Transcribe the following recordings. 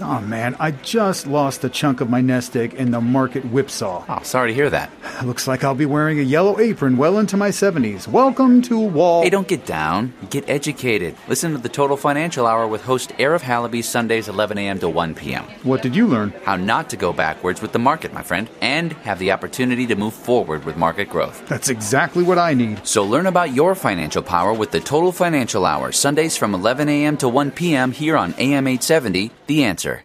Oh man, I just lost a chunk of my nest egg in the market whipsaw. Oh, sorry to hear that. Looks like I'll be wearing a yellow apron well into my 70s. Welcome to Wall. Hey, don't get down. Get educated. Listen to the Total Financial Hour with host Arif Halaby Sundays 11 a.m. to 1 p.m. What did you learn? How not to go backwards with the market, my friend, and have the opportunity to move forward with market growth. That's exactly what I need. So learn about your financial power with the Total Financial Hour Sundays from 11 a.m. to 1 p.m. here on AM 870. The answer.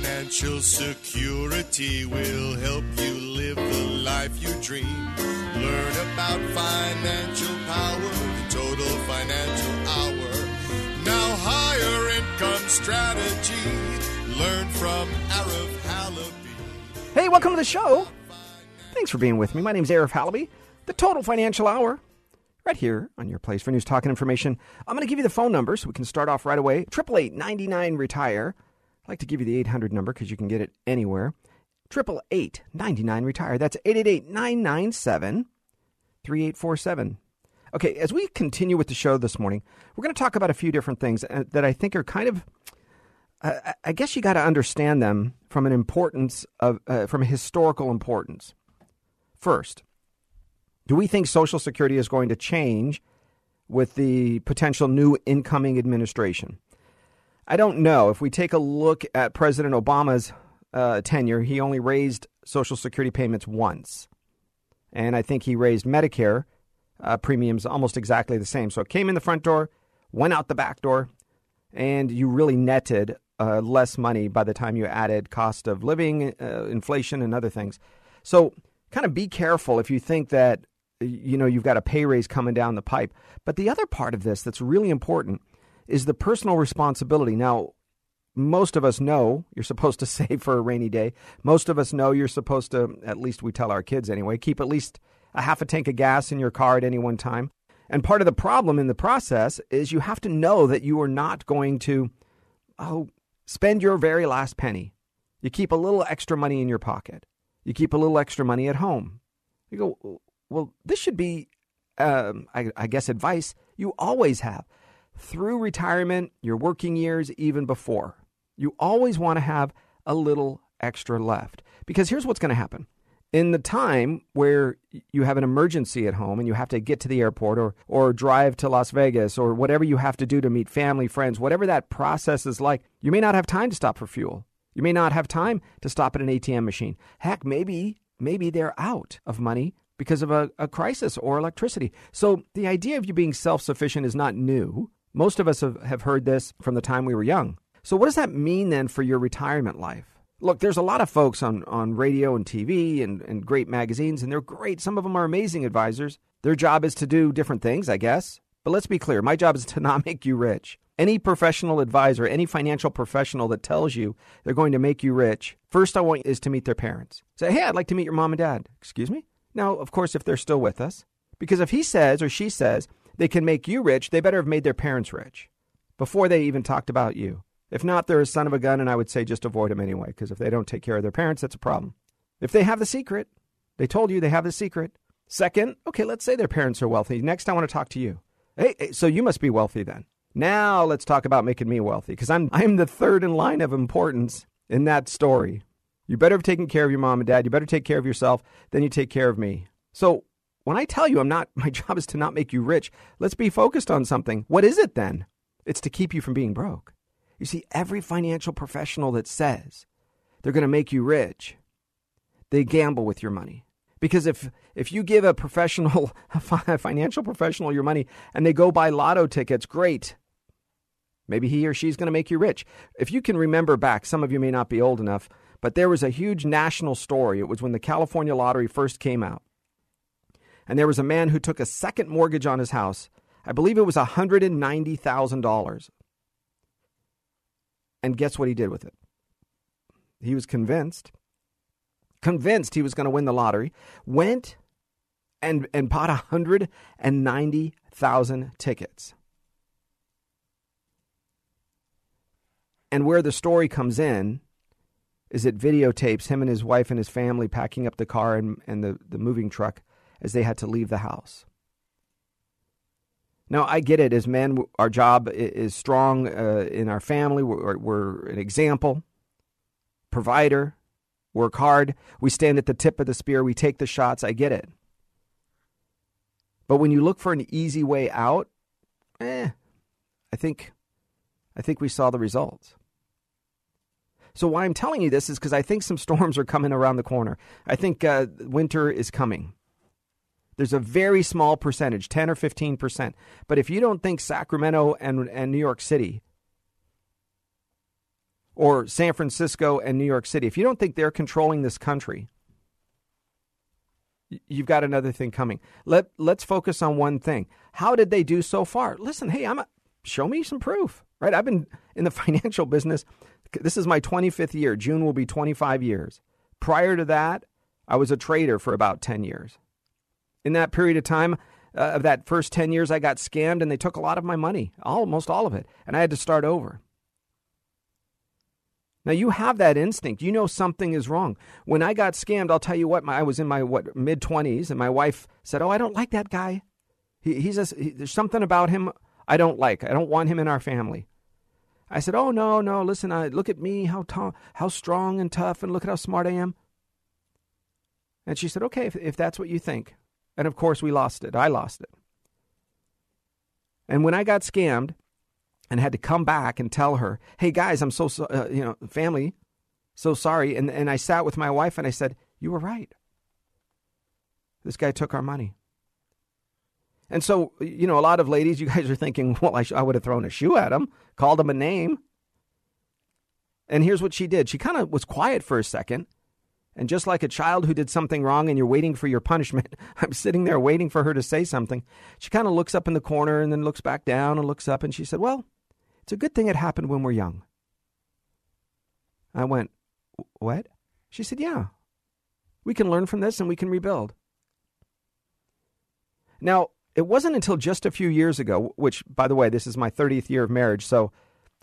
Financial security will help you live the life you dream. Learn about financial power, the total financial hour. Now, higher income strategy. Learn from Arif Halaby. Hey, welcome to the show. Thanks for being with me. My name's Arif Halaby, the Total Financial Hour, right here on your place for news, talk, and information. I'm going to give you the phone number so we can start off right away. Triple eight ninety nine retire. I'd like to give you the 800 number because you can get it anywhere. Triple eight ninety nine retire. That's 888 997 3847. Okay, as we continue with the show this morning, we're going to talk about a few different things uh, that I think are kind of I guess you got to understand them from an importance of uh, from a historical importance. First, do we think Social Security is going to change with the potential new incoming administration? I don't know. If we take a look at President Obama's uh, tenure, he only raised Social Security payments once. And I think he raised Medicare uh, premiums almost exactly the same. So it came in the front door, went out the back door, and you really netted uh, less money by the time you added cost of living, uh, inflation, and other things. So kind of be careful if you think that you know you've got a pay raise coming down the pipe. But the other part of this that's really important is the personal responsibility. Now, most of us know you're supposed to save for a rainy day. Most of us know you're supposed to, at least we tell our kids anyway, keep at least a half a tank of gas in your car at any one time. And part of the problem in the process is you have to know that you are not going to, oh, spend your very last penny. You keep a little extra money in your pocket. You keep a little extra money at home. You go, well, this should be, um, I, I guess, advice you always have through retirement, your working years, even before. You always want to have a little extra left. Because here's what's going to happen. In the time where you have an emergency at home and you have to get to the airport or, or drive to Las Vegas or whatever you have to do to meet family, friends, whatever that process is like, you may not have time to stop for fuel. You may not have time to stop at an ATM machine. Heck, maybe maybe they're out of money because of a, a crisis or electricity. So the idea of you being self sufficient is not new. Most of us have, have heard this from the time we were young. So, what does that mean then for your retirement life? Look, there's a lot of folks on, on radio and TV and, and great magazines, and they're great. Some of them are amazing advisors. Their job is to do different things, I guess. But let's be clear my job is to not make you rich. Any professional advisor, any financial professional that tells you they're going to make you rich, first I want is to meet their parents. Say, hey, I'd like to meet your mom and dad. Excuse me? Now, of course, if they're still with us. Because if he says or she says they can make you rich, they better have made their parents rich before they even talked about you. If not, they're a son of a gun, and I would say just avoid them anyway, because if they don't take care of their parents, that's a problem. If they have the secret, they told you they have the secret. Second, okay, let's say their parents are wealthy. Next, I want to talk to you. Hey, so you must be wealthy then. Now let's talk about making me wealthy, because I'm I'm the third in line of importance in that story. You better have taken care of your mom and dad. You better take care of yourself. Then you take care of me. So when I tell you I'm not, my job is to not make you rich. Let's be focused on something. What is it then? It's to keep you from being broke. You see, every financial professional that says they're going to make you rich, they gamble with your money. Because if, if you give a professional, a financial professional your money and they go buy lotto tickets, great. Maybe he or she's going to make you rich. If you can remember back, some of you may not be old enough, but there was a huge national story. It was when the California lottery first came out. And there was a man who took a second mortgage on his house. I believe it was $190,000 And guess what he did with it? He was convinced, convinced he was going to win the lottery, went and, and bought 190,000 tickets. And where the story comes in is it videotapes him and his wife and his family packing up the car and, and the, the moving truck as they had to leave the house. Now, I get it. As men, our job is strong uh, in our family. We're, we're an example, provider, work hard. We stand at the tip of the spear. We take the shots. I get it. But when you look for an easy way out, eh, I think, I think we saw the results. So why I'm telling you this is because I think some storms are coming around the corner. I think uh, winter is coming. There's a very small percentage, 10 or 15%. But if you don't think Sacramento and, and New York City or San Francisco and New York City, if you don't think they're controlling this country, you've got another thing coming. Let let's focus on one thing. How did they do so far? Listen, hey, I'm a, show me some proof, right? I've been in the financial business. This is my 25th year. June will be 25 years. Prior to that, I was a trader for about 10 years in that period of time uh, of that first 10 years, I got scammed and they took a lot of my money, almost all of it, and I had to start over. Now you have that instinct. You know something is wrong. When I got scammed, I'll tell you what. My, I was in my what mid twenties, and my wife said, "Oh, I don't like that guy. He, he's a, he, there's something about him I don't like. I don't want him in our family." I said, "Oh no, no. Listen, I, look at me, how ta- how strong and tough, and look at how smart I am." And she said, "Okay, if, if that's what you think." And of course, we lost it. I lost it. And when I got scammed and had to come back and tell her, hey, guys, I'm so, uh, you know, family, so sorry. And, and I sat with my wife and I said, you were right. This guy took our money. And so, you know, a lot of ladies, you guys are thinking, well, I, sh- I would have thrown a shoe at him, called him a name. And here's what she did. She kind of was quiet for a second and just like a child who did something wrong and you're waiting for your punishment, I'm sitting there waiting for her to say something. She kind of looks up in the corner and then looks back down and looks up and she said, Well, it's a good thing it happened when we're young. I went, What? She said, Yeah. We can learn from this and we can rebuild. Now, it wasn't until just a few years ago, which, by the way, this is my 30th year of marriage. So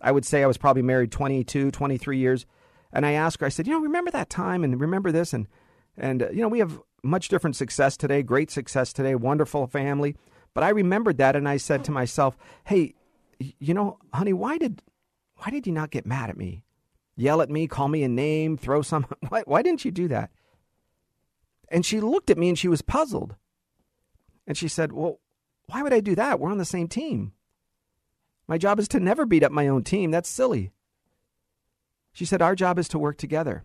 I would say I was probably married 22, 23 years. And I asked her, I said, you know, remember that time and remember this? And, and uh, you know, we have much different success today, great success today, wonderful family. But I remembered that and I said to myself, hey, you know, honey, why did, why did you not get mad at me? Yell at me, call me a name, throw some. Why, why didn't you do that? And she looked at me and she was puzzled. And she said, well, why would I do that? We're on the same team. My job is to never beat up my own team. That's silly. She said, Our job is to work together.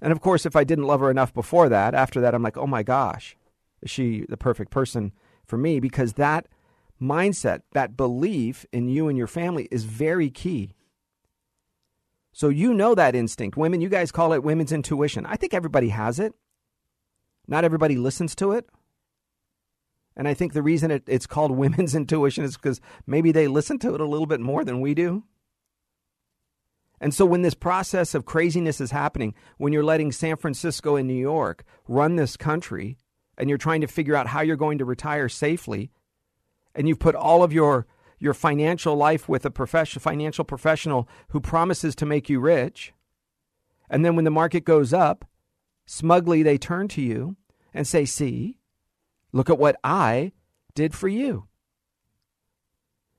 And of course, if I didn't love her enough before that, after that, I'm like, oh my gosh, is she the perfect person for me? Because that mindset, that belief in you and your family is very key. So you know that instinct. Women, you guys call it women's intuition. I think everybody has it. Not everybody listens to it. And I think the reason it, it's called women's intuition is because maybe they listen to it a little bit more than we do. And so when this process of craziness is happening, when you're letting San Francisco and New York run this country, and you're trying to figure out how you're going to retire safely, and you've put all of your your financial life with a profession, financial professional who promises to make you rich, and then when the market goes up, smugly they turn to you and say, "See, look at what I did for you."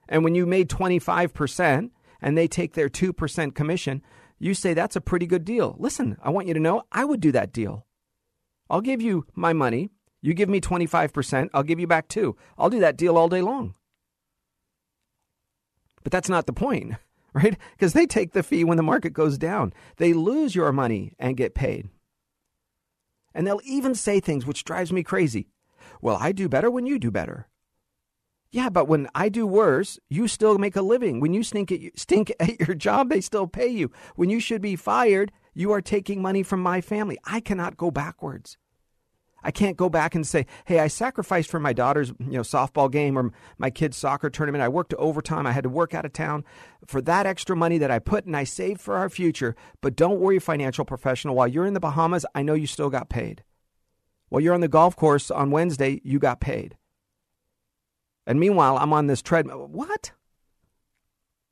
And when you made 25%, and they take their 2% commission, you say that's a pretty good deal. Listen, I want you to know I would do that deal. I'll give you my money. You give me 25%, I'll give you back 2. I'll do that deal all day long. But that's not the point, right? Because they take the fee when the market goes down. They lose your money and get paid. And they'll even say things which drives me crazy. Well, I do better when you do better. Yeah, but when I do worse, you still make a living. When you stink at, stink at your job, they still pay you. When you should be fired, you are taking money from my family. I cannot go backwards. I can't go back and say, "Hey, I sacrificed for my daughter's, you know, softball game or my kid's soccer tournament. I worked overtime. I had to work out of town for that extra money that I put and I saved for our future." But don't worry, financial professional, while you're in the Bahamas, I know you still got paid. While you're on the golf course on Wednesday, you got paid. And meanwhile, I'm on this treadmill. What?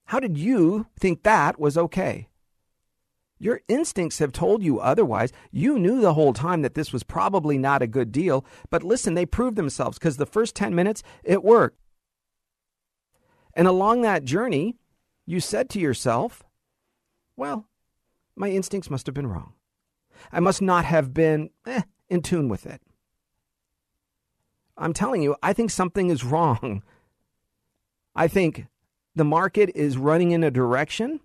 How did you think that was okay? Your instincts have told you otherwise. You knew the whole time that this was probably not a good deal, but listen, they proved themselves because the first 10 minutes, it worked. And along that journey, you said to yourself, well, my instincts must have been wrong. I must not have been eh, in tune with it. I'm telling you, I think something is wrong. I think the market is running in a direction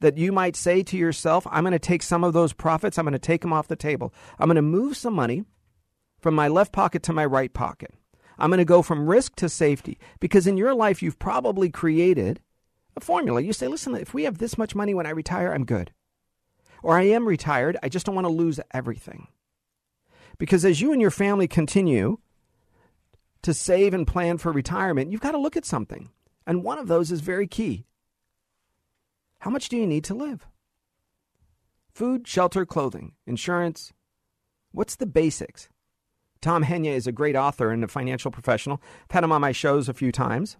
that you might say to yourself, I'm going to take some of those profits, I'm going to take them off the table. I'm going to move some money from my left pocket to my right pocket. I'm going to go from risk to safety because in your life, you've probably created a formula. You say, listen, if we have this much money when I retire, I'm good. Or I am retired, I just don't want to lose everything. Because as you and your family continue to save and plan for retirement, you've got to look at something. And one of those is very key. How much do you need to live? Food, shelter, clothing, insurance. What's the basics? Tom Hegna is a great author and a financial professional. I've had him on my shows a few times.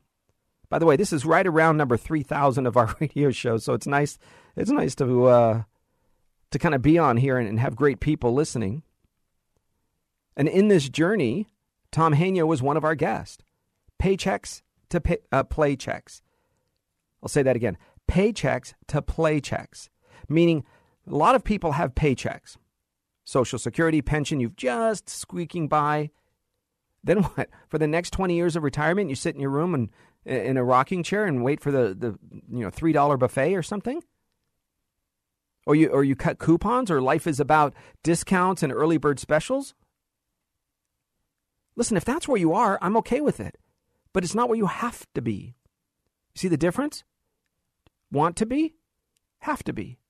By the way, this is right around number 3,000 of our radio shows, so it's nice it's nice to uh, to kind of be on here and, and have great people listening. And in this journey, Tom Hegna was one of our guests. Paychecks to pay, uh, play checks. I'll say that again. Paychecks to play checks, meaning a lot of people have paychecks. Social Security, pension, you've just squeaking by. Then what? For the next 20 years of retirement, you sit in your room and in a rocking chair and wait for the, the you know $3 buffet or something? Or you or you cut coupons or life is about discounts and early bird specials? Listen, if that's where you are, I'm okay with it. But it's not where you have to be. See the difference? Want to be? Have to be.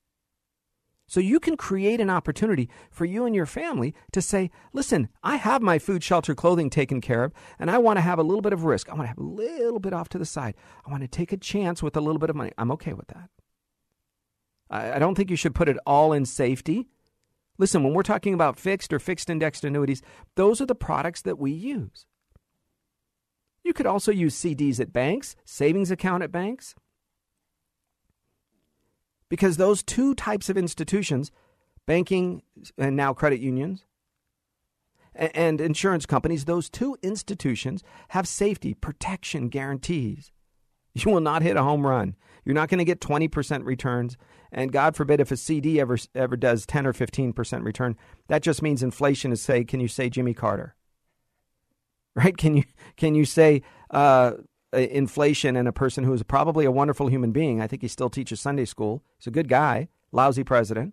So you can create an opportunity for you and your family to say, listen, I have my food, shelter, clothing taken care of, and I want to have a little bit of risk. I want to have a little bit off to the side. I want to take a chance with a little bit of money. I'm okay with that. I don't think you should put it all in safety. Listen, when we're talking about fixed or fixed indexed annuities, those are the products that we use. You could also use CDs at banks, savings account at banks. Because those two types of institutions, banking and now credit unions, and insurance companies, those two institutions have safety, protection guarantees. You will not hit a home run. You're not going to get 20% returns. And God forbid if a CD ever ever does 10 or 15% return, that just means inflation is say, can you say Jimmy Carter? Right? Can you can you say uh, inflation and a person who is probably a wonderful human being? I think he still teaches Sunday school. He's a good guy, lousy president.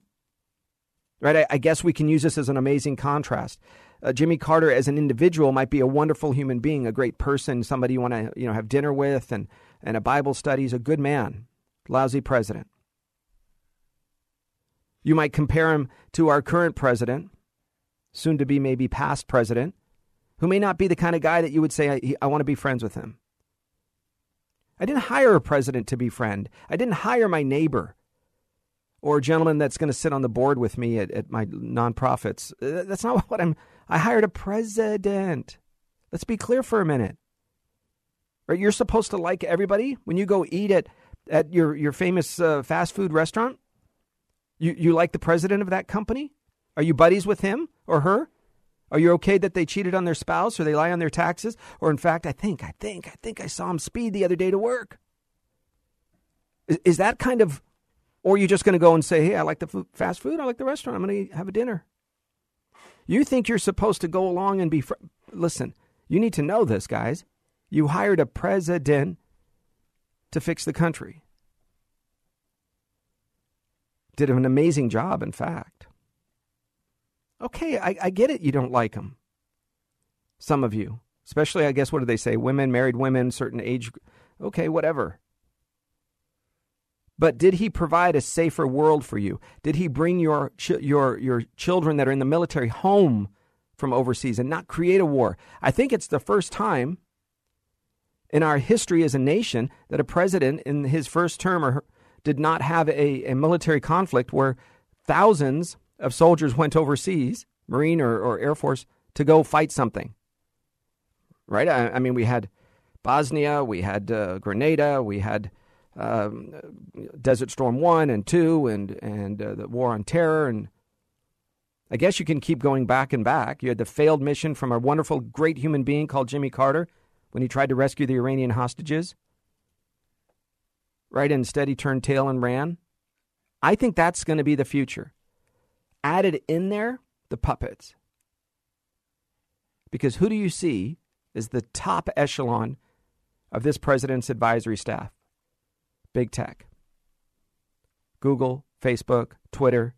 Right? I, I guess we can use this as an amazing contrast. Uh, Jimmy Carter as an individual might be a wonderful human being, a great person, somebody you want to you know have dinner with and and a Bible study. He's a good man, lousy president. You might compare him to our current president, soon to be maybe past president, who may not be the kind of guy that you would say, I, I want to be friends with him. I didn't hire a president to be friend. I didn't hire my neighbor or a gentleman that's going to sit on the board with me at, at my nonprofits. Uh, that's not what I'm. I hired a president. Let's be clear for a minute. Right? You're supposed to like everybody when you go eat at, at your, your famous uh, fast food restaurant. You, you like the president of that company? Are you buddies with him or her? Are you okay that they cheated on their spouse or they lie on their taxes? Or in fact, I think, I think, I think I saw him speed the other day to work. Is, is that kind of, or are you just going to go and say, hey, I like the food, fast food, I like the restaurant, I'm going to have a dinner? You think you're supposed to go along and be, fr- listen, you need to know this, guys. You hired a president to fix the country did an amazing job, in fact. Okay, I, I get it. You don't like him. Some of you, especially, I guess, what do they say? Women, married women, certain age. Okay, whatever. But did he provide a safer world for you? Did he bring your your your children that are in the military home from overseas and not create a war? I think it's the first time in our history as a nation that a president in his first term or, did not have a, a military conflict where thousands of soldiers went overseas, Marine or, or Air Force, to go fight something. Right? I, I mean, we had Bosnia, we had uh, Grenada, we had um, Desert Storm 1 and 2, and, and uh, the War on Terror. And I guess you can keep going back and back. You had the failed mission from a wonderful, great human being called Jimmy Carter when he tried to rescue the Iranian hostages. Right? Instead, he turned tail and ran. I think that's going to be the future. Added in there, the puppets. Because who do you see is the top echelon of this president's advisory staff? Big tech. Google, Facebook, Twitter,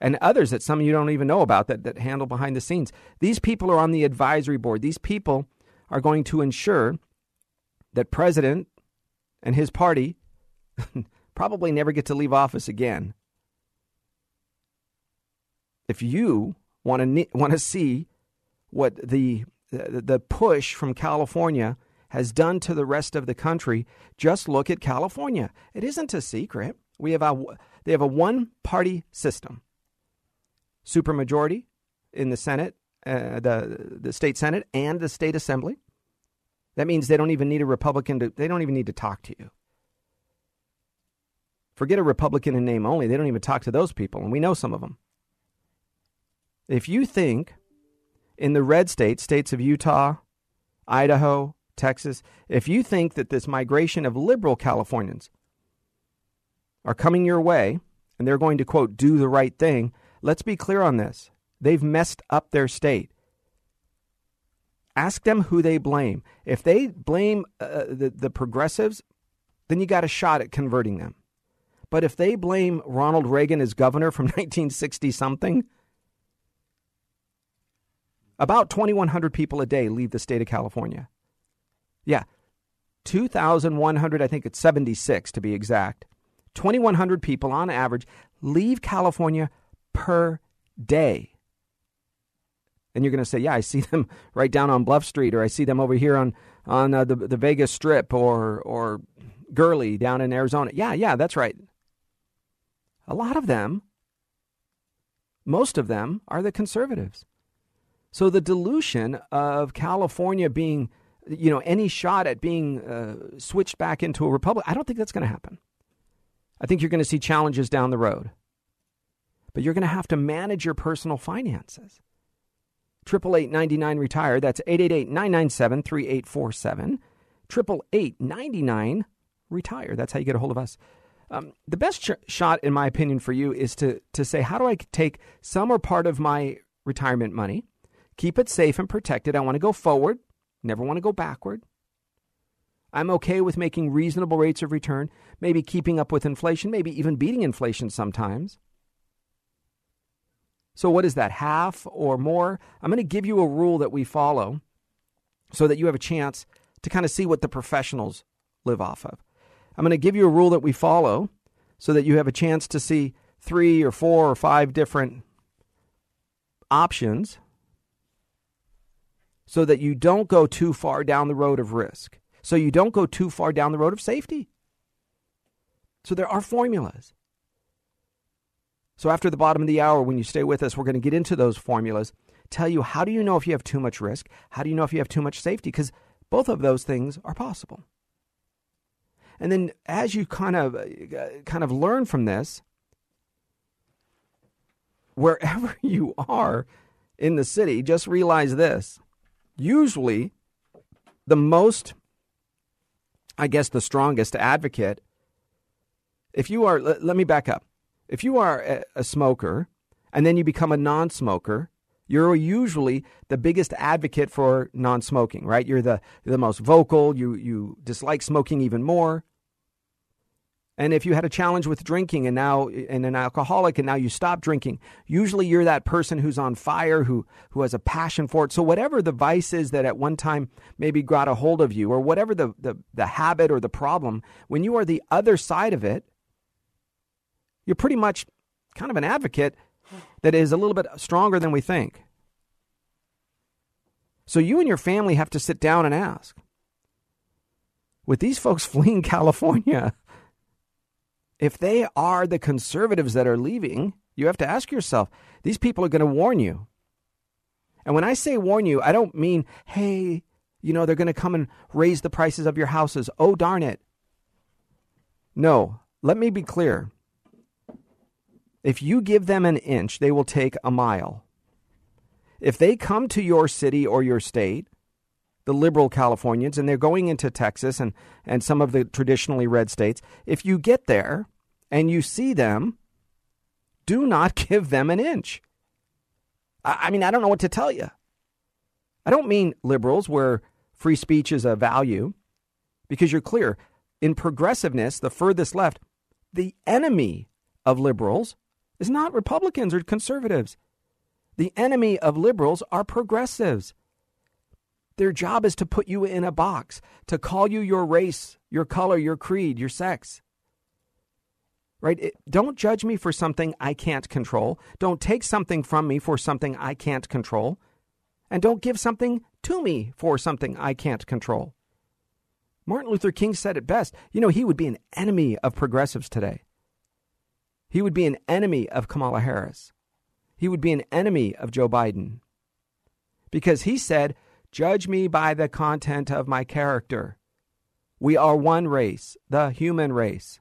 and others that some of you don't even know about that, that handle behind the scenes. These people are on the advisory board. These people are going to ensure that President and his party probably never get to leave office again. If you want to want to see what the the push from California has done to the rest of the country, just look at California. It isn't a secret. We have a they have a one party system. Supermajority in the Senate, uh, the the state Senate and the state assembly. That means they don't even need a Republican to they don't even need to talk to you. Forget a Republican in name only. They don't even talk to those people, and we know some of them. If you think in the red states, states of Utah, Idaho, Texas, if you think that this migration of liberal Californians are coming your way and they're going to, quote, do the right thing, let's be clear on this. They've messed up their state. Ask them who they blame. If they blame uh, the, the progressives, then you got a shot at converting them. But if they blame Ronald Reagan as governor from 1960 something, about 2,100 people a day leave the state of California. Yeah, 2,100, I think it's 76 to be exact. 2,100 people on average leave California per day. And you're going to say, yeah, I see them right down on Bluff Street, or I see them over here on, on uh, the, the Vegas Strip, or, or Gurley down in Arizona. Yeah, yeah, that's right. A lot of them, most of them, are the conservatives. So the dilution of California being, you know, any shot at being uh, switched back into a republic, I don't think that's going to happen. I think you're going to see challenges down the road. But you're going to have to manage your personal finances. Triple eight ninety nine retire. That's eight eight eight nine nine seven three eight four seven. Triple eight ninety nine retire. That's how you get a hold of us. Um, the best shot, in my opinion, for you is to to say, how do I take some or part of my retirement money Keep it safe and protected. I want to go forward, never want to go backward. I'm okay with making reasonable rates of return, maybe keeping up with inflation, maybe even beating inflation sometimes. So, what is that, half or more? I'm going to give you a rule that we follow so that you have a chance to kind of see what the professionals live off of. I'm going to give you a rule that we follow so that you have a chance to see three or four or five different options so that you don't go too far down the road of risk, so you don't go too far down the road of safety. So there are formulas. So after the bottom of the hour, when you stay with us, we're going to get into those formulas, tell you how do you know if you have too much risk? How do you know if you have too much safety? Because both of those things are possible. And then as you kind of uh, kind of learn from this, wherever you are in the city, just realize this usually the most, I guess, the strongest advocate. If you are, let, let me back up. If you are a, a smoker and then you become a non smoker, you're usually the biggest advocate for non smoking, right? You're the, the most vocal, you, you dislike smoking even more. And if you had a challenge with drinking and now and an alcoholic and now you stop drinking, usually you're that person who's on fire, who who has a passion for it. So whatever the vice is that at one time maybe got a hold of you, or whatever the, the, the habit or the problem, when you are the other side of it, you're pretty much kind of an advocate that is a little bit stronger than we think. So you and your family have to sit down and ask. With these folks fleeing California, if they are the conservatives that are leaving, you have to ask yourself, these people are going to warn you. And when I say warn you, I don't mean, hey, you know, they're going to come and raise the prices of your houses. Oh, darn it. No, let me be clear. If you give them an inch, they will take a mile. If they come to your city or your state, the liberal Californians, and they're going into Texas and, and some of the traditionally red states, if you get there and you see them, do not give them an inch. I, I mean, I don't know what to tell you. I don't mean liberals where free speech is a value, because you're clear. In progressiveness, the furthest left, the enemy of liberals is not Republicans or conservatives. The enemy of liberals are progressives. Their job is to put you in a box, to call you your race, your color, your creed, your sex. Right? It, don't judge me for something I can't control. Don't take something from me for something I can't control. And don't give something to me for something I can't control. Martin Luther King said it best. You know, he would be an enemy of progressives today. He would be an enemy of Kamala Harris he would be an enemy of Joe Biden. Because he said, Judge me by the content of my character. We are one race, the human race.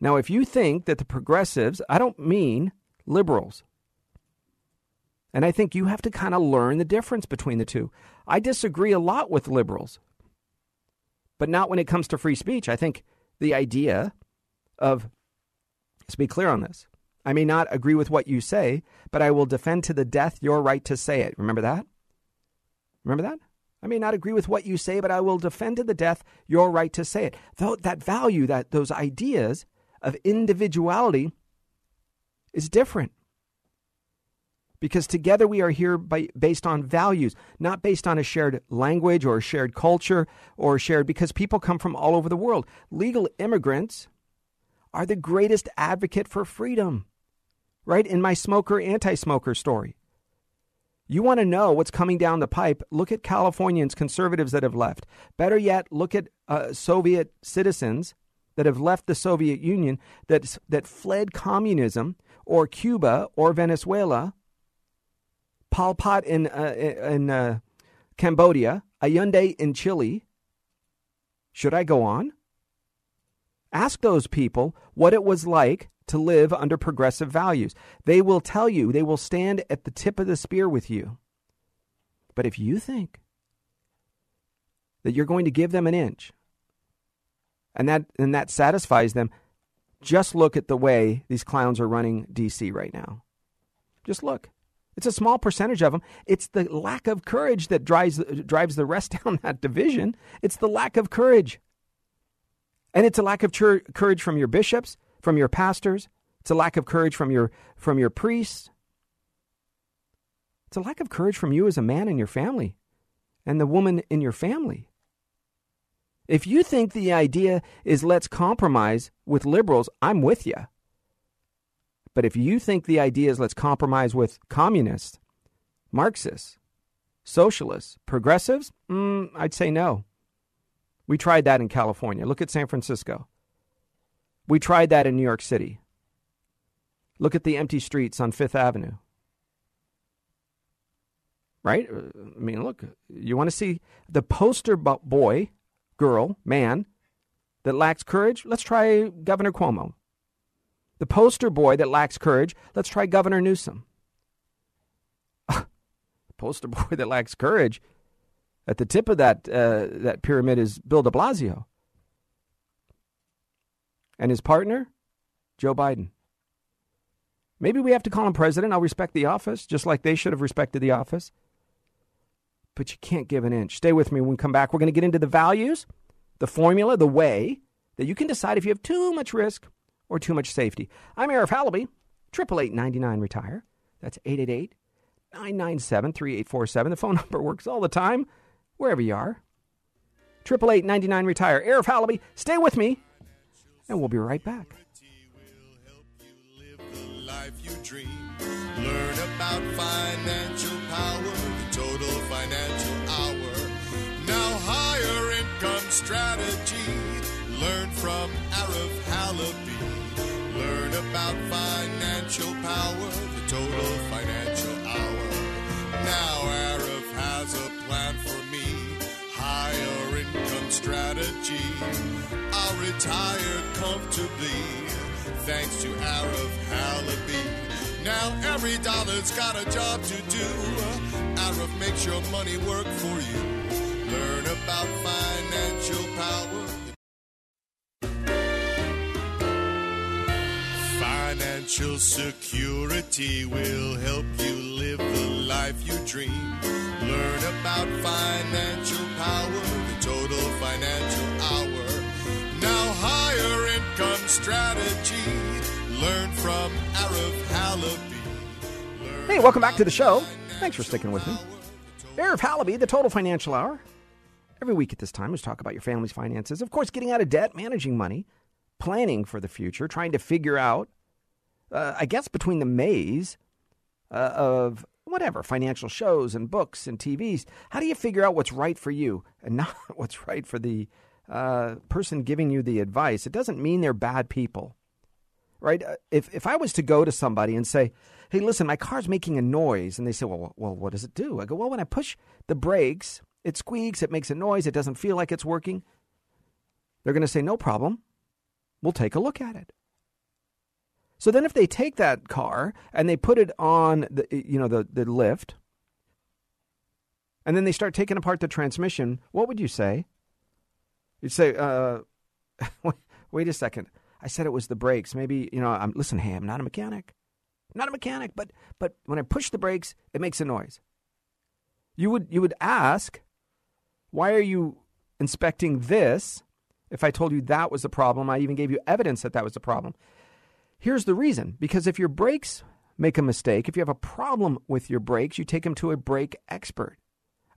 Now, if you think that the progressives, I don't mean liberals, and I think you have to kind of learn the difference between the two. I disagree a lot with liberals, but not when it comes to free speech. I think the idea of, let's be clear on this, I may not agree with what you say, but I will defend to the death your right to say it. Remember that? Remember that? I may not agree with what you say, but I will defend to the death your right to say it. Though that value, that those ideas of individuality is different. Because together we are here by, based on values, not based on a shared language or a shared culture or shared, because people come from all over the world. Legal immigrants are the greatest advocate for freedom right? In my smoker anti smoker story. You want to know what's coming down the pipe? Look at Californians, conservatives that have left. Better yet, look at uh, Soviet citizens that have left the Soviet Union that, that fled communism or Cuba or Venezuela, Pol Pot in, uh, in uh, Cambodia, Allende in Chile. Should I go on? Ask those people what it was like to live under progressive values. They will tell you, they will stand at the tip of the spear with you. But if you think that you're going to give them an inch and that, and that satisfies them, just look at the way these clowns are running DC right now. Just look. It's a small percentage of them. It's the lack of courage that drives, drives the rest down that division. It's the lack of courage. And it's a lack of courage from your bishops from your pastors. It's a lack of courage from your from your priests. It's a lack of courage from you as a man in your family and the woman in your family. If you think the idea is let's compromise with liberals, I'm with you. But if you think the idea is let's compromise with communists, Marxists, socialists, progressives, mm, I'd say no. We tried that in California. Look at San Francisco. We tried that in New York City. Look at the empty streets on Fifth Avenue. Right? I mean, look, you want to see the poster boy, girl, man that lacks courage? Let's try Governor Cuomo. The poster boy that lacks courage, let's try Governor Newsom. poster boy that lacks courage, at the tip of that, uh, that pyramid is Bill de Blasio. And his partner, Joe Biden. Maybe we have to call him president. I'll respect the office, just like they should have respected the office. But you can't give an inch. Stay with me when we come back. We're going to get into the values, the formula, the way that you can decide if you have too much risk or too much safety. I'm Arif Halaby, 888 retire That's 888 997 3847. The phone number works all the time, wherever you are. 888 retire Arif Halaby, stay with me, and we'll be right back. Learn about financial power, the total financial hour. Now, higher income strategy. Learn from Arif Halaby. Learn about financial power, the total financial hour. Now, Arif has a plan for. Higher income strategy. I'll retire comfortably thanks to Arif Halaby. Now every dollar's got a job to do. Arif makes your money work for you. Learn about financial power. Financial security will help you live the life you dream. Learn about financial power, the total financial hour. Now higher income strategy Learn from Arif Halaby. Hey, welcome back to the show. Thanks for sticking with me. Arif Halaby, the Total Financial Hour. Every week at this time, we talk about your family's finances. Of course, getting out of debt, managing money, planning for the future, trying to figure out, uh, I guess, between the maze uh, of whatever financial shows and books and TVs, how do you figure out what's right for you and not what's right for the uh, person giving you the advice? It doesn't mean they're bad people right? Uh, if if I was to go to somebody and say, "Hey, listen, my car's making a noise," and they say, "Well, well, what does it do?" I go, "Well, when I push the brakes, it squeaks, it makes a noise, it doesn't feel like it's working." They're going to say, "No problem. We'll take a look at it." So then if they take that car and they put it on the you know the the lift and then they start taking apart the transmission, what would you say? You'd say, uh, wait a second. I said it was the brakes. Maybe you know. I'm listen. Hey, I'm not a mechanic. I'm not a mechanic, but but when I push the brakes, it makes a noise. You would you would ask, why are you inspecting this? If I told you that was the problem, I even gave you evidence that that was the problem. Here's the reason: because if your brakes make a mistake, if you have a problem with your brakes, you take them to a brake expert.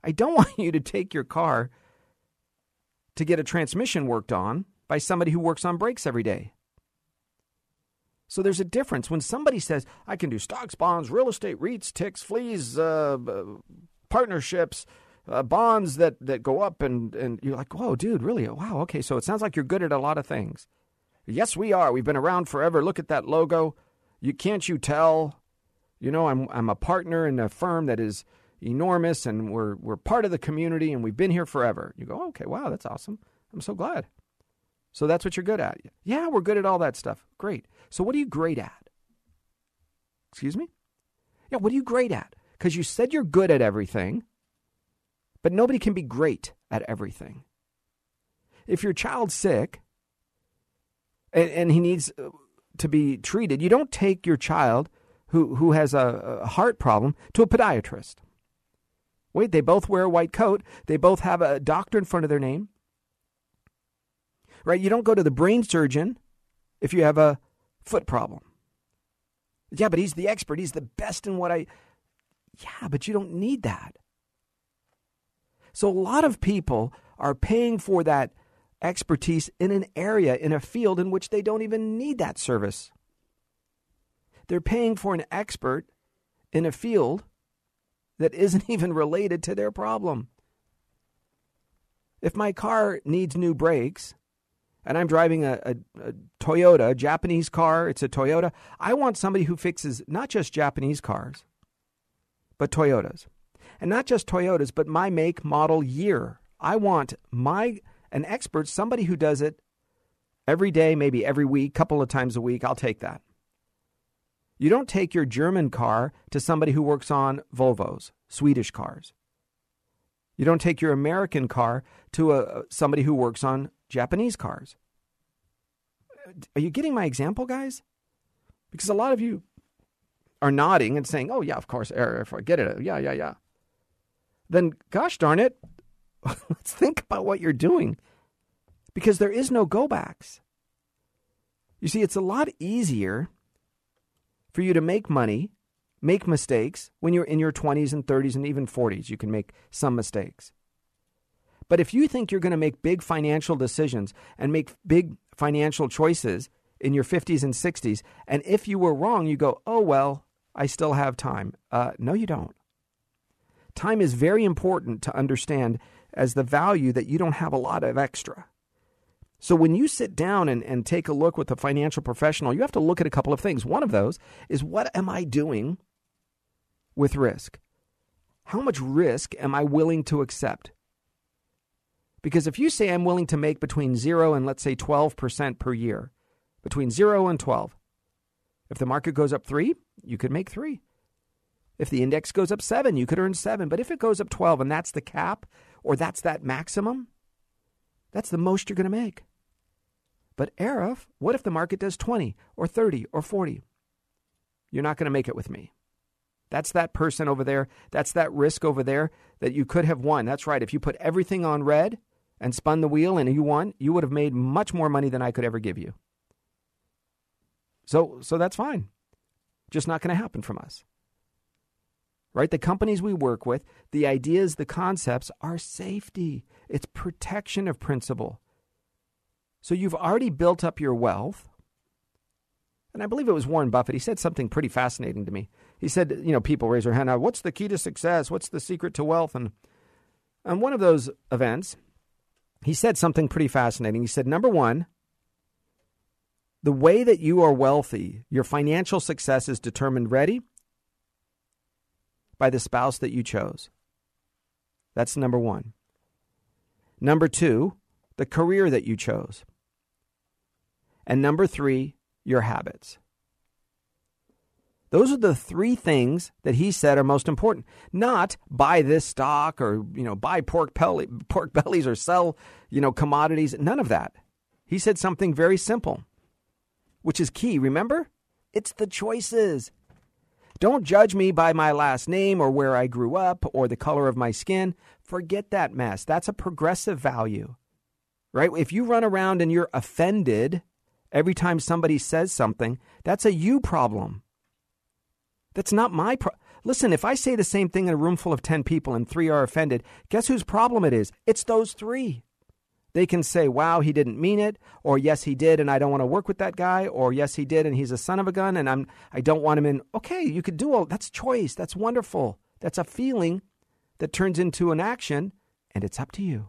I don't want you to take your car to get a transmission worked on by somebody who works on brakes every day. So there's a difference. When somebody says, I can do stocks, bonds, real estate, REITs, ticks, fleas, uh, partnerships, uh, bonds that, that go up, and, and you're like, whoa, dude, really? Wow, okay, so it sounds like you're good at a lot of things. Yes, we are. We've been around forever. Look at that logo. You can't you tell? You know, I'm I'm a partner in a firm that is enormous, and we're we're part of the community, and we've been here forever. You go, okay, wow, that's awesome. I'm so glad. So that's what you're good at. Yeah, we're good at all that stuff. Great. So what are you great at? Excuse me? Yeah, what are you great at? Because you said you're good at everything, but nobody can be great at everything. If your child's sick and, and he needs uh, to be treated, you don't take your child who, who has a, a heart problem to a podiatrist. Wait, they both wear a white coat. They both have a doctor in front of their name right? You don't go to the brain surgeon if you have a foot problem. Yeah, but he's the expert. He's the best in what I. Yeah, but you don't need that. So a lot of people are paying for that expertise in an area, in a field in which they don't even need that service. They're paying for an expert in a field that isn't even related to their problem. If my car needs new brakes, and I'm driving a, a, a, Toyota, a Japanese car, it's a Toyota, I want somebody who fixes not just Japanese cars, but Toyotas. And not just Toyotas, but my make, model, year. I want my an expert, somebody who does it every day, maybe every week, couple of times a week. I'll take that. You don't take your German car to somebody who works on Volvos, Swedish cars. You don't take your American car to a, somebody who works on Japanese cars. Are you getting my example, guys? Because a lot of you are nodding and saying, oh, yeah, of course, if I get it. Yeah, yeah, yeah. Then, gosh darn it, let's think about what you're doing. because there is no go backs. You see, it's a lot easier for you to make money, make mistakes when you're in your 20s and 30s and even 40s. You can make some mistakes. But if you think you're going to make big financial decisions and make big financial choices in your 50s and 60s, and if you were wrong, you go, oh, well, I still have time. Uh, no, you don't. Time is very important to understand as the value that you don't have a lot of extra. So when you sit down and, and take a look with a financial professional, you have to look at a couple of things. One of those is what am I doing with risk? How much risk am I willing to accept? Because if you say I'm willing to make between 0 and let's say 12% per year, between 0 and 12, if the market goes up 3, you could make 3. If the index goes up 7, you could earn 7, but if it goes up 12 and that's the cap or that's that maximum, that's the most you're going to make. But Arif, what if the market does 20 or 30 or 40? You're not going to make it with me. That's that person over there. That's that risk over there that you could have won. That's right. If you put everything on red, and spun the wheel and you won, you would have made much more money than I could ever give you. So, so that's fine. Just not going to happen from us. Right? The companies we work with, the ideas, the concepts are safety. It's protection of principal. So you've already built up your wealth. And I believe it was Warren Buffett. He said something pretty fascinating to me. He said, you know, people raise their hand now, what's the key to success? What's the secret to wealth? And on one of those events, he said something pretty fascinating. He said, number one, the way that you are wealthy, your financial success is determined ready by the spouse that you chose. That's number one. Number two, the career that you chose. And number three, your habits. Those are the three things that he said are most important. Not buy this stock or, you know, buy pork, belly, pork bellies or sell, you know, commodities. None of that. He said something very simple, which is key. Remember? It's the choices. Don't judge me by my last name or where I grew up or the color of my skin. Forget that mess. That's a progressive value, right? If you run around and you're offended every time somebody says something, that's a you problem. That's not my pro- Listen, if I say the same thing in a room full of 10 people and 3 are offended, guess whose problem it is? It's those 3. They can say, "Wow, he didn't mean it," or "Yes, he did and I don't want to work with that guy," or "Yes, he did and he's a son of a gun and I'm I don't want him in." Okay, you could do all that's choice. That's wonderful. That's a feeling that turns into an action and it's up to you.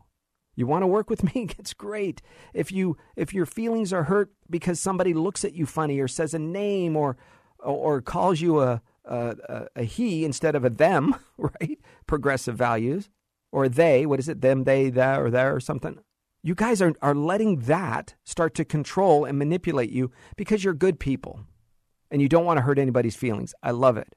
You want to work with me? It's great. If you if your feelings are hurt because somebody looks at you funny or says a name or or calls you a a, a he instead of a them, right? Progressive values. Or they, what is it? Them, they, that, or there, or something. You guys are, are letting that start to control and manipulate you because you're good people and you don't want to hurt anybody's feelings. I love it.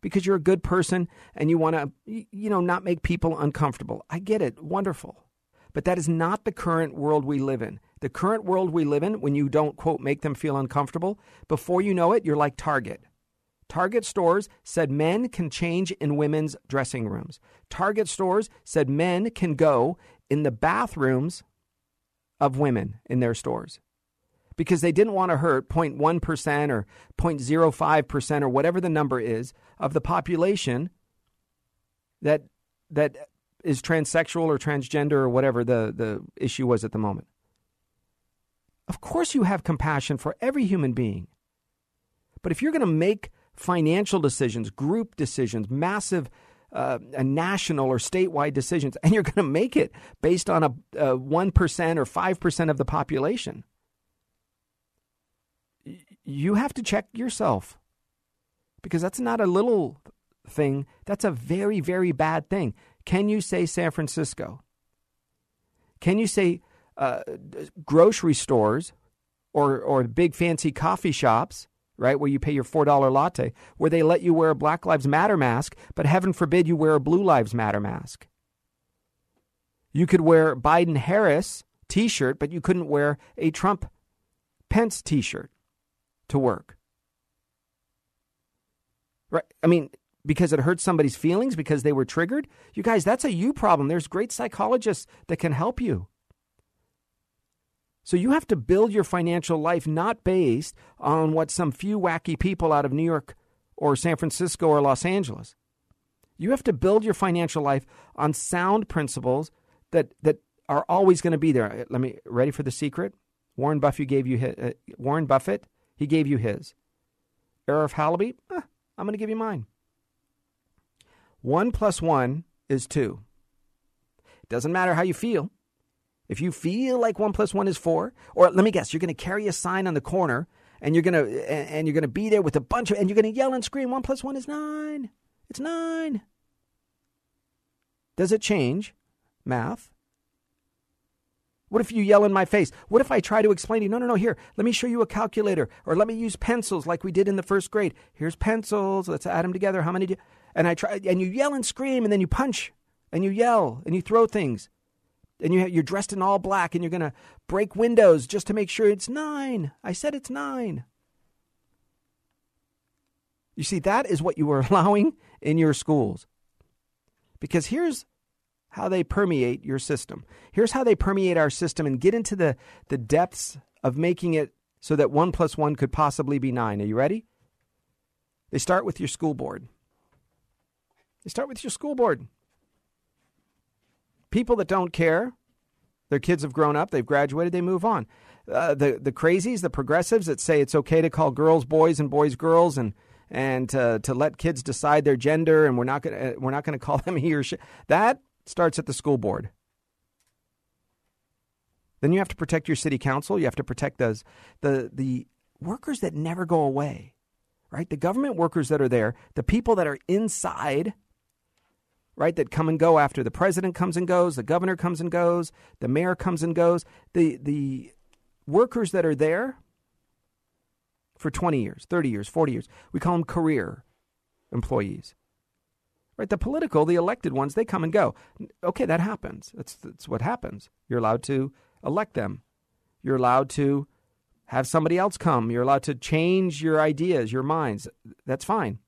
Because you're a good person and you want to, you know, not make people uncomfortable. I get it. Wonderful. But that is not the current world we live in. The current world we live in, when you don't, quote, make them feel uncomfortable, before you know it, you're like Target. Target stores said men can change in women's dressing rooms. Target stores said men can go in the bathrooms of women in their stores because they didn't want to hurt 0.1% or 0.05% or whatever the number is of the population that that is transsexual or transgender or whatever the, the issue was at the moment. Of course you have compassion for every human being. But if you're going to make financial decisions, group decisions, massive uh, national or statewide decisions, and you're going to make it based on a, a 1% or 5% of the population. You have to check yourself because that's not a little thing, that's a very, very bad thing. Can you say San Francisco? Can you say uh, grocery stores or, or big fancy coffee shops right? Where you pay your $4 latte, where they let you wear a Black Lives Matter mask, but heaven forbid you wear a Blue Lives Matter mask. You could wear Biden Harris t shirt, but you couldn't wear a Trump Pence t shirt to work. Right? I mean, because it hurts somebody's feelings because they were triggered. You guys, that's a you problem. There's great psychologists that can help you. So you have to build your financial life not based on what some few wacky people out of New York or San Francisco or Los Angeles. You have to build your financial life on sound principles that that are always going to be there. Let me ready for the secret. Warren Buffett gave you his, uh, Warren Buffett. He gave you his. Arif Halaby. Eh, I'm going to give you mine. One plus one is two. It doesn't matter how you feel. If you feel like one plus one is four, or let me guess, you're going to carry a sign on the corner and you're going to and you're going to be there with a bunch of and you're going to yell and scream one plus one is nine. It's nine. Does it change math? What if you yell in my face? What if I try to explain to you, no, no, no, here, let me show you a calculator, or let me use pencils like we did in the first grade. Here's pencils, let's add them together. How many do you? And I try, and you yell and scream, and then you punch, and you yell, and you throw things and you you're dressed in all black and you're going to break windows just to make sure it's 9. I said it's 9. You see that is what you are allowing in your schools. Because here's how they permeate your system. Here's how they permeate our system and get into the, the depths of making it so that 1 plus 1 could possibly be 9. Are you ready? They start with your school board. They start with your school board. People that don't care, their kids have grown up, they've graduated, they move on. Uh, the the crazies, the progressives that say it's okay to call girls boys and boys girls and and uh, to let kids decide their gender and we're not going uh, we're not to call them he or she. That starts at the school board. Then you have to protect your city council. You have to protect those the the workers that never go away, right? The government workers that are there, the people that are inside right, that come and go after the president comes and goes, the governor comes and goes, the mayor comes and goes. The, the workers that are there for 20 years, 30 years, 40 years, we call them career employees. Right, the political, the elected ones, they come and go. Okay, that happens. That's, that's what happens. You're allowed to elect them. You're allowed to have somebody else come. You're allowed to change your ideas, your minds. That's fine.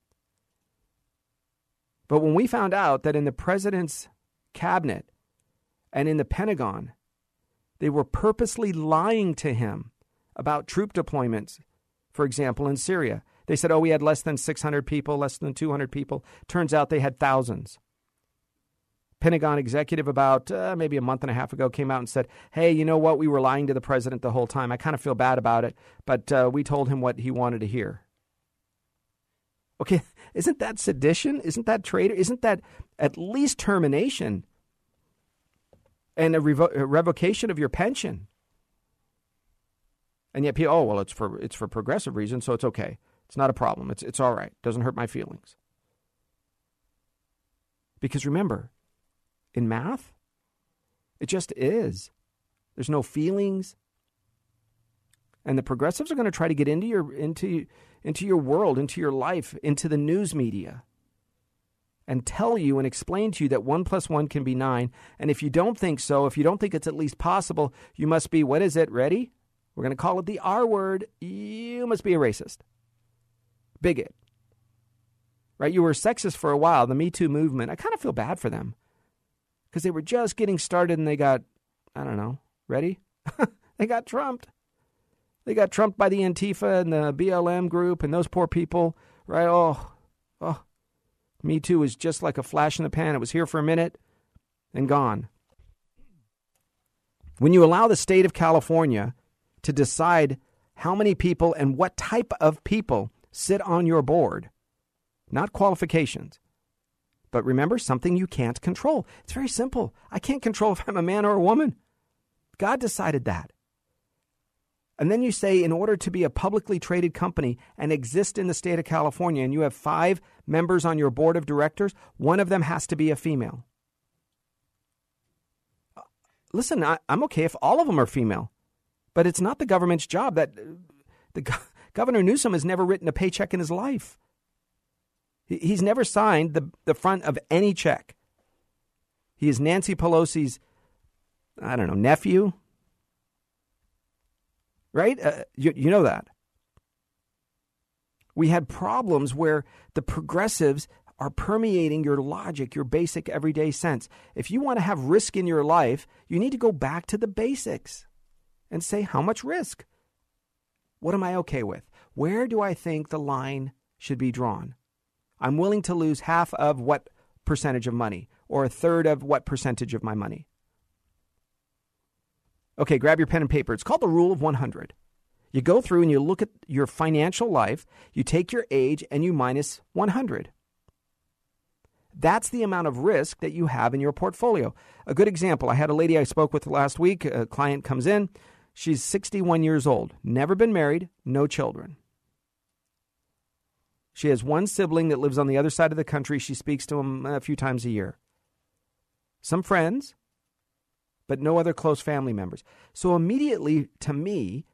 But when we found out that in the president's cabinet and in the Pentagon, they were purposely lying to him about troop deployments, for example, in Syria. They said, oh, we had less than 600 people, less than 200 people. Turns out they had thousands. Pentagon executive, about uh, maybe a month and a half ago, came out and said, Hey, you know what? We were lying to the president the whole time. I kind of feel bad about it, but uh, we told him what he wanted to hear. Okay, isn't that sedition? Isn't that traitor? Isn't that at least termination and a, revo- a revocation of your pension? And yet, people, oh well, it's for it's for progressive reasons, so it's okay. It's not a problem. It's it's all right. Doesn't hurt my feelings. Because remember, in math, it just is. There's no feelings. And the progressives are going to try to get into your into into your world, into your life, into the news media, and tell you and explain to you that one plus one can be nine. And if you don't think so, if you don't think it's at least possible, you must be, what is it? Ready? We're going to call it the R word. You must be a racist, bigot. Right? You were sexist for a while, the Me Too movement. I kind of feel bad for them because they were just getting started and they got, I don't know, ready? they got trumped. They got trumped by the Antifa and the BLM group and those poor people, right? Oh, oh. Me Too was just like a flash in the pan. It was here for a minute and gone. When you allow the state of California to decide how many people and what type of people sit on your board, not qualifications, but remember something you can't control. It's very simple. I can't control if I'm a man or a woman. God decided that. And then you say, in order to be a publicly traded company and exist in the state of California, and you have five members on your board of directors, one of them has to be a female. Uh, listen, I, am okay if all of them are female, but it's not the government's job. That uh, the Governor Newsom has never written a paycheck in his life. He's never signed the, the front of any check. He is Nancy Pelosi's, I don't know, nephew, right? Uh, you, you know that. We had problems where the progressives are permeating your logic, your basic everyday sense. If you want to have risk in your life, you need to go back to the basics. and say, how much risk? What am I okay with? Where do I think the line should be drawn? I'm willing to lose half of what percentage of money or a third of what percentage of my money. Okay, grab your pen and paper. It's called the rule of 100. You go through and you look at your financial life, you take your age and you minus 100. That's the amount of risk that you have in your portfolio. A good example I had a lady I spoke with last week. A client comes in. She's 61 years old, never been married, no children. She has one sibling that lives on the other side of the country. She speaks to him a few times a year. Some friends, but no other close family members. So immediately, to me,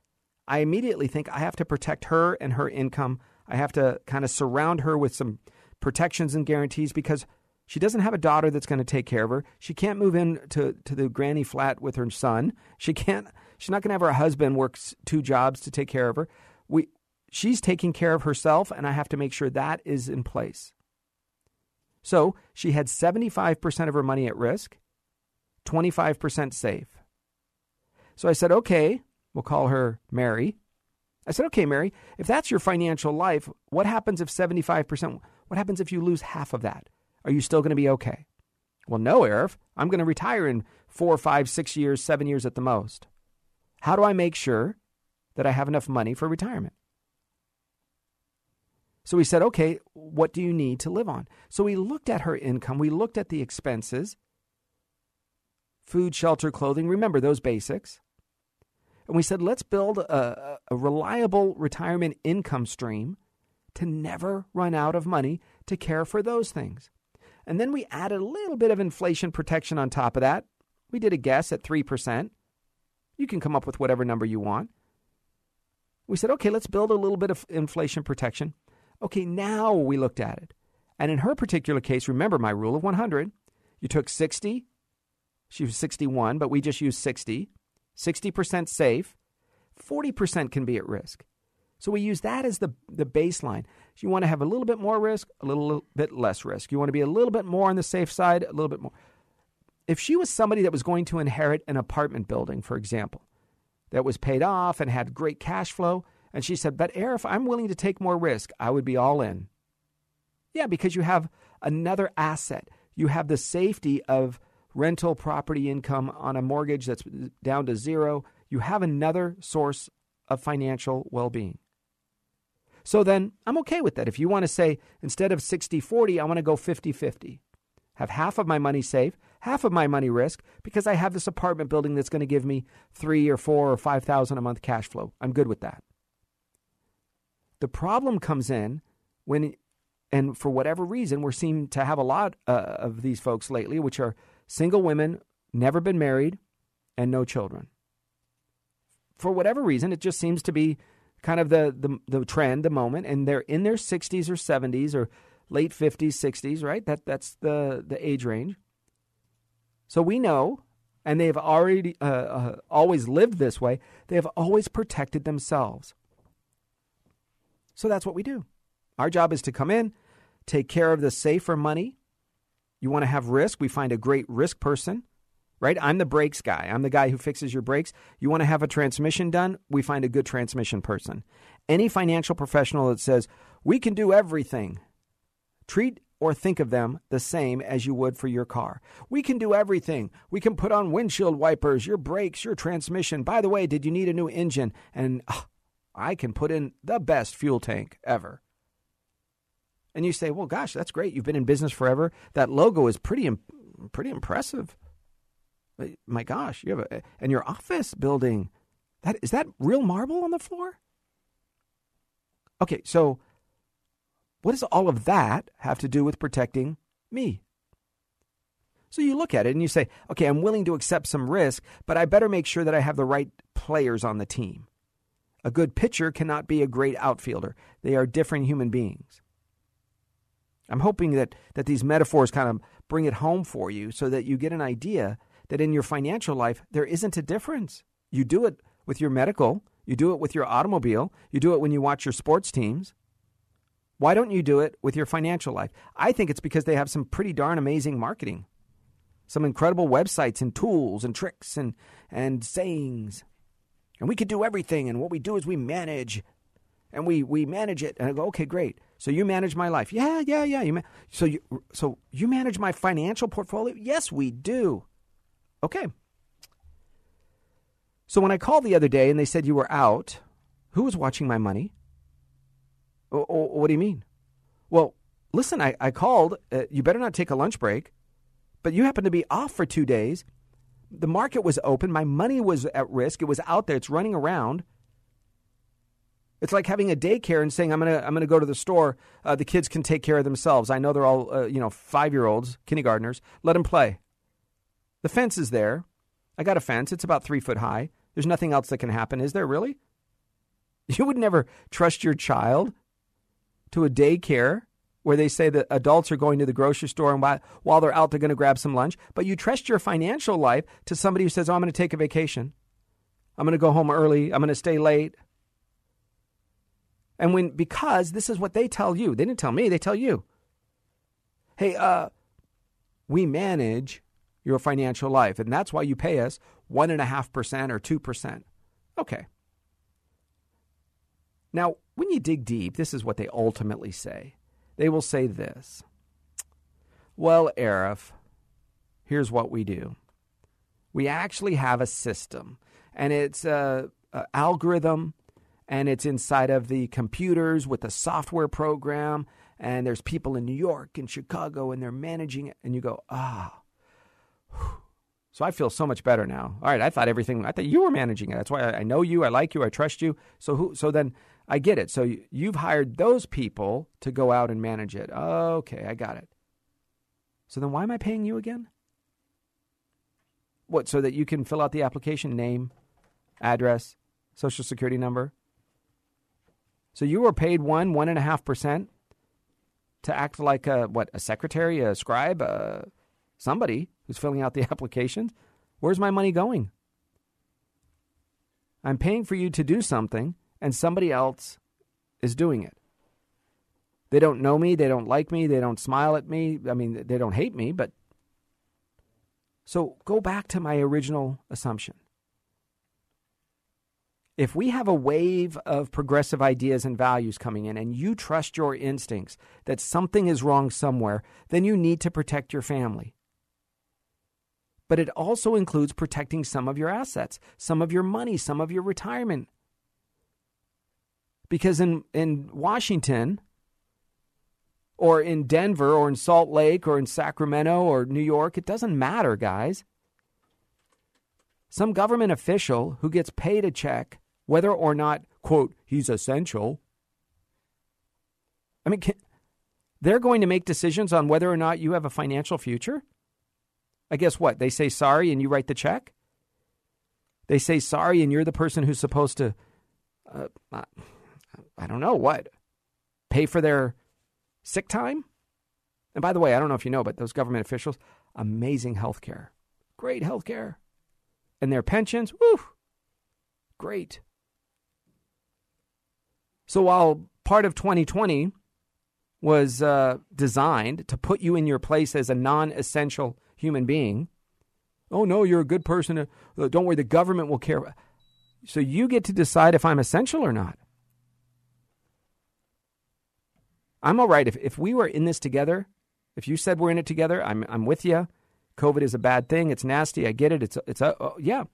I immediately think I have to protect her and her income. I have to kind of surround her with some protections and guarantees because she doesn't have a daughter that's going to take care of her. She can't move in to, to the granny flat with her son. She can't she's not going to have her husband works two jobs to take care of her. We she's taking care of herself and I have to make sure that is in place. So, she had 75% of her money at risk, 25% safe. So I said, "Okay, we'll call her Mary." I said, "Okay, Mary, if that's your financial life, what happens if 75% what happens if you lose half of that? Are you still going to be okay? Well, no, Arif. I'm going to retire in four, five, six years, seven years at the most. How do I make sure that I have enough money for retirement? So we said, okay, what do you need to live on? So we looked at her income, we looked at the expenses food, shelter, clothing. Remember those basics. And we said, let's build a, a reliable retirement income stream to never run out of money to care for those things. And then we added a little bit of inflation protection on top of that. We did a guess at 3%. You can come up with whatever number you want. We said, okay, let's build a little bit of inflation protection. Okay, now we looked at it. And in her particular case, remember my rule of 100. You took 60, she was 61, but we just used 60. 60% safe, 40% can be at risk. So we use that as the, the baseline. You want to have a little bit more risk, a little, little bit less risk. You want to be a little bit more on the safe side, a little bit more. If she was somebody that was going to inherit an apartment building, for example, that was paid off and had great cash flow, and she said, But Arif, I'm willing to take more risk, I would be all in. Yeah, because you have another asset. You have the safety of rental property income on a mortgage that's down to zero. You have another source of financial well being. So then I'm okay with that. If you want to say instead of 60 40, I want to go 50 50. Have half of my money safe, half of my money risk, because I have this apartment building that's going to give me three or four or 5,000 a month cash flow. I'm good with that. The problem comes in when, and for whatever reason, we're seeing to have a lot uh, of these folks lately, which are single women, never been married, and no children. For whatever reason, it just seems to be kind of the, the, the trend, the moment, and they're in their 60s or 70s or late 50s, 60s, right? That, that's the, the age range. So we know, and they've already uh, uh, always lived this way, they have always protected themselves. So that's what we do. Our job is to come in, take care of the safer money. You want to have risk, we find a great risk person right? I'm the brakes guy. I'm the guy who fixes your brakes. You want to have a transmission done? We find a good transmission person. Any financial professional that says, we can do everything, treat or think of them the same as you would for your car. We can do everything. We can put on windshield wipers, your brakes, your transmission. By the way, did you need a new engine? And oh, I can put in the best fuel tank ever. And you say, well, gosh, that's great. You've been in business forever. That logo is pretty, pretty impressive. My gosh, you have a and your office building. That is that real marble on the floor? Okay, so what does all of that have to do with protecting me? So you look at it and you say, okay, I'm willing to accept some risk, but I better make sure that I have the right players on the team. A good pitcher cannot be a great outfielder. They are different human beings. I'm hoping that, that these metaphors kind of bring it home for you so that you get an idea that in your financial life, there isn't a difference. You do it with your medical, you do it with your automobile, you do it when you watch your sports teams. Why don't you do it with your financial life? I think it's because they have some pretty darn amazing marketing, some incredible websites and tools and tricks and, and sayings. And we could do everything. And what we do is we manage and we, we manage it. And I go, okay, great. So you manage my life. Yeah, yeah, yeah. You so, you, so you manage my financial portfolio? Yes, we do. Okay. So when I called the other day and they said you were out, who was watching my money? O- o- what do you mean? Well, listen, I, I called. Uh, you better not take a lunch break, but you happen to be off for two days. The market was open. My money was at risk. It was out there. It's running around. It's like having a daycare and saying, "I'm gonna, I'm gonna go to the store. Uh, the kids can take care of themselves. I know they're all, uh, you know, five year olds, kindergartners. Let them play. The fence is there. I got a fence. It's about three foot high. There's nothing else that can happen, is there? Really? You would never trust your child to a daycare where they say that adults are going to the grocery store and while, while they're out, they're going to grab some lunch. But you trust your financial life to somebody who says, Oh, I'm going to take a vacation. I'm going to go home early. I'm going to stay late. And when, because this is what they tell you, they didn't tell me, they tell you. Hey, uh, we manage your financial life, and that's why you pay us 1.5% or 2%. Okay. Now, when you dig deep, this is what they ultimately say. They will say this Well, Arif, here's what we do. We actually have a system, and it's a, a algorithm, and it's inside of the computers with a software program, and there's people in New York and Chicago, and they're managing it. And you go, ah. So I feel so much better now. All right, I thought everything. I thought you were managing it. That's why I know you. I like you. I trust you. So who? So then I get it. So you've hired those people to go out and manage it. Okay, I got it. So then why am I paying you again? What? So that you can fill out the application name, address, social security number. So you were paid one one and a half percent to act like a what? A secretary, a scribe, a somebody who's filling out the applications. Where's my money going? I'm paying for you to do something, and somebody else is doing it. They don't know me, they don't like me, they don't smile at me. I mean, they don't hate me, but. So go back to my original assumption. If we have a wave of progressive ideas and values coming in, and you trust your instincts that something is wrong somewhere, then you need to protect your family but it also includes protecting some of your assets, some of your money, some of your retirement. Because in, in Washington, or in Denver, or in Salt Lake, or in Sacramento, or New York, it doesn't matter, guys. Some government official who gets paid a check, whether or not, quote, he's essential. I mean, can, they're going to make decisions on whether or not you have a financial future? I guess what? They say sorry and you write the check? They say sorry and you're the person who's supposed to, uh, I don't know what, pay for their sick time? And by the way, I don't know if you know, but those government officials, amazing health care. Great health care. And their pensions, woo, great. So while part of 2020 was uh, designed to put you in your place as a non essential human being. Oh, no, you're a good person. Uh, don't worry, the government will care. So you get to decide if I'm essential or not. I'm all right. If, if we were in this together, if you said we're in it together, I'm, I'm with you. COVID is a bad thing. It's nasty. I get it. It's, it's a, oh, yeah.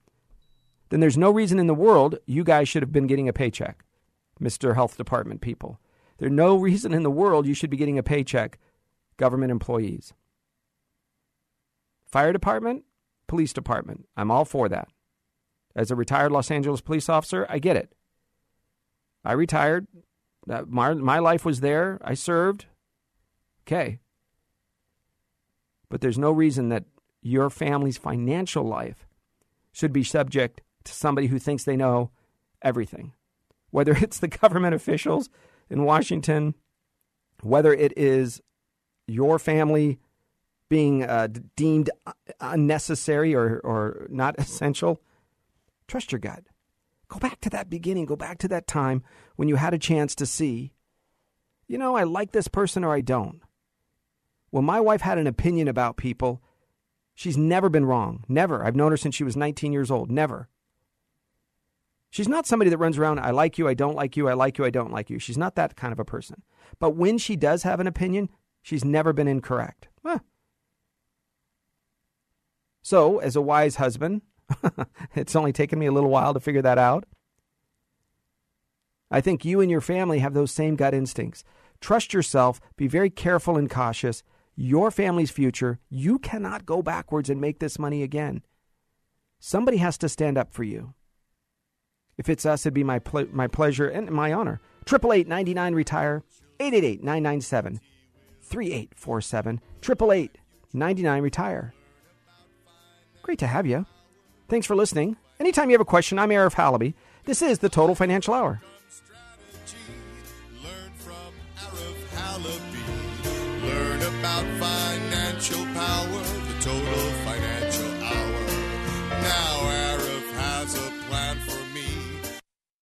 Then there's no reason in the world you guys should have been getting a paycheck, Mr. Health Department people. There's no reason in the world you should be getting a paycheck, government employees. Fire department, police department. I'm all for that. As a retired Los Angeles police officer, I get it. I retired. Uh, my, my life was there. I served. Okay. But there's no reason that your family's financial life should be subject to somebody who thinks they know everything. Whether it's the government officials in Washington, whether it is your family being uh, deemed unnecessary or, or not essential, trust your gut. Go back to that beginning. Go back to that time when you had a chance to see, you know, I like this person or I don't. When my wife had an opinion about people, she's never been wrong. Never. I've known her since she was 19 years old. Never. She's not somebody that runs around, I like you, I don't like you, I like you, I don't like you. She's not that kind of a person. But when she does have an opinion, she's never been incorrect. Huh. So, as a wise husband, it's only taken me a little while to figure that out. I think you and your family have those same gut instincts. Trust yourself, be very careful and cautious. Your family's future, you cannot go backwards and make this money again. Somebody has to stand up for you. If it's us, it'd be my my pleasure and my honor. Triple eight ninety nine retire. 888-997 3847 888 99 retire. Great to have you. Thanks for listening. Anytime you have a question, I'm Arif Halaby. This is the Total Financial Hour.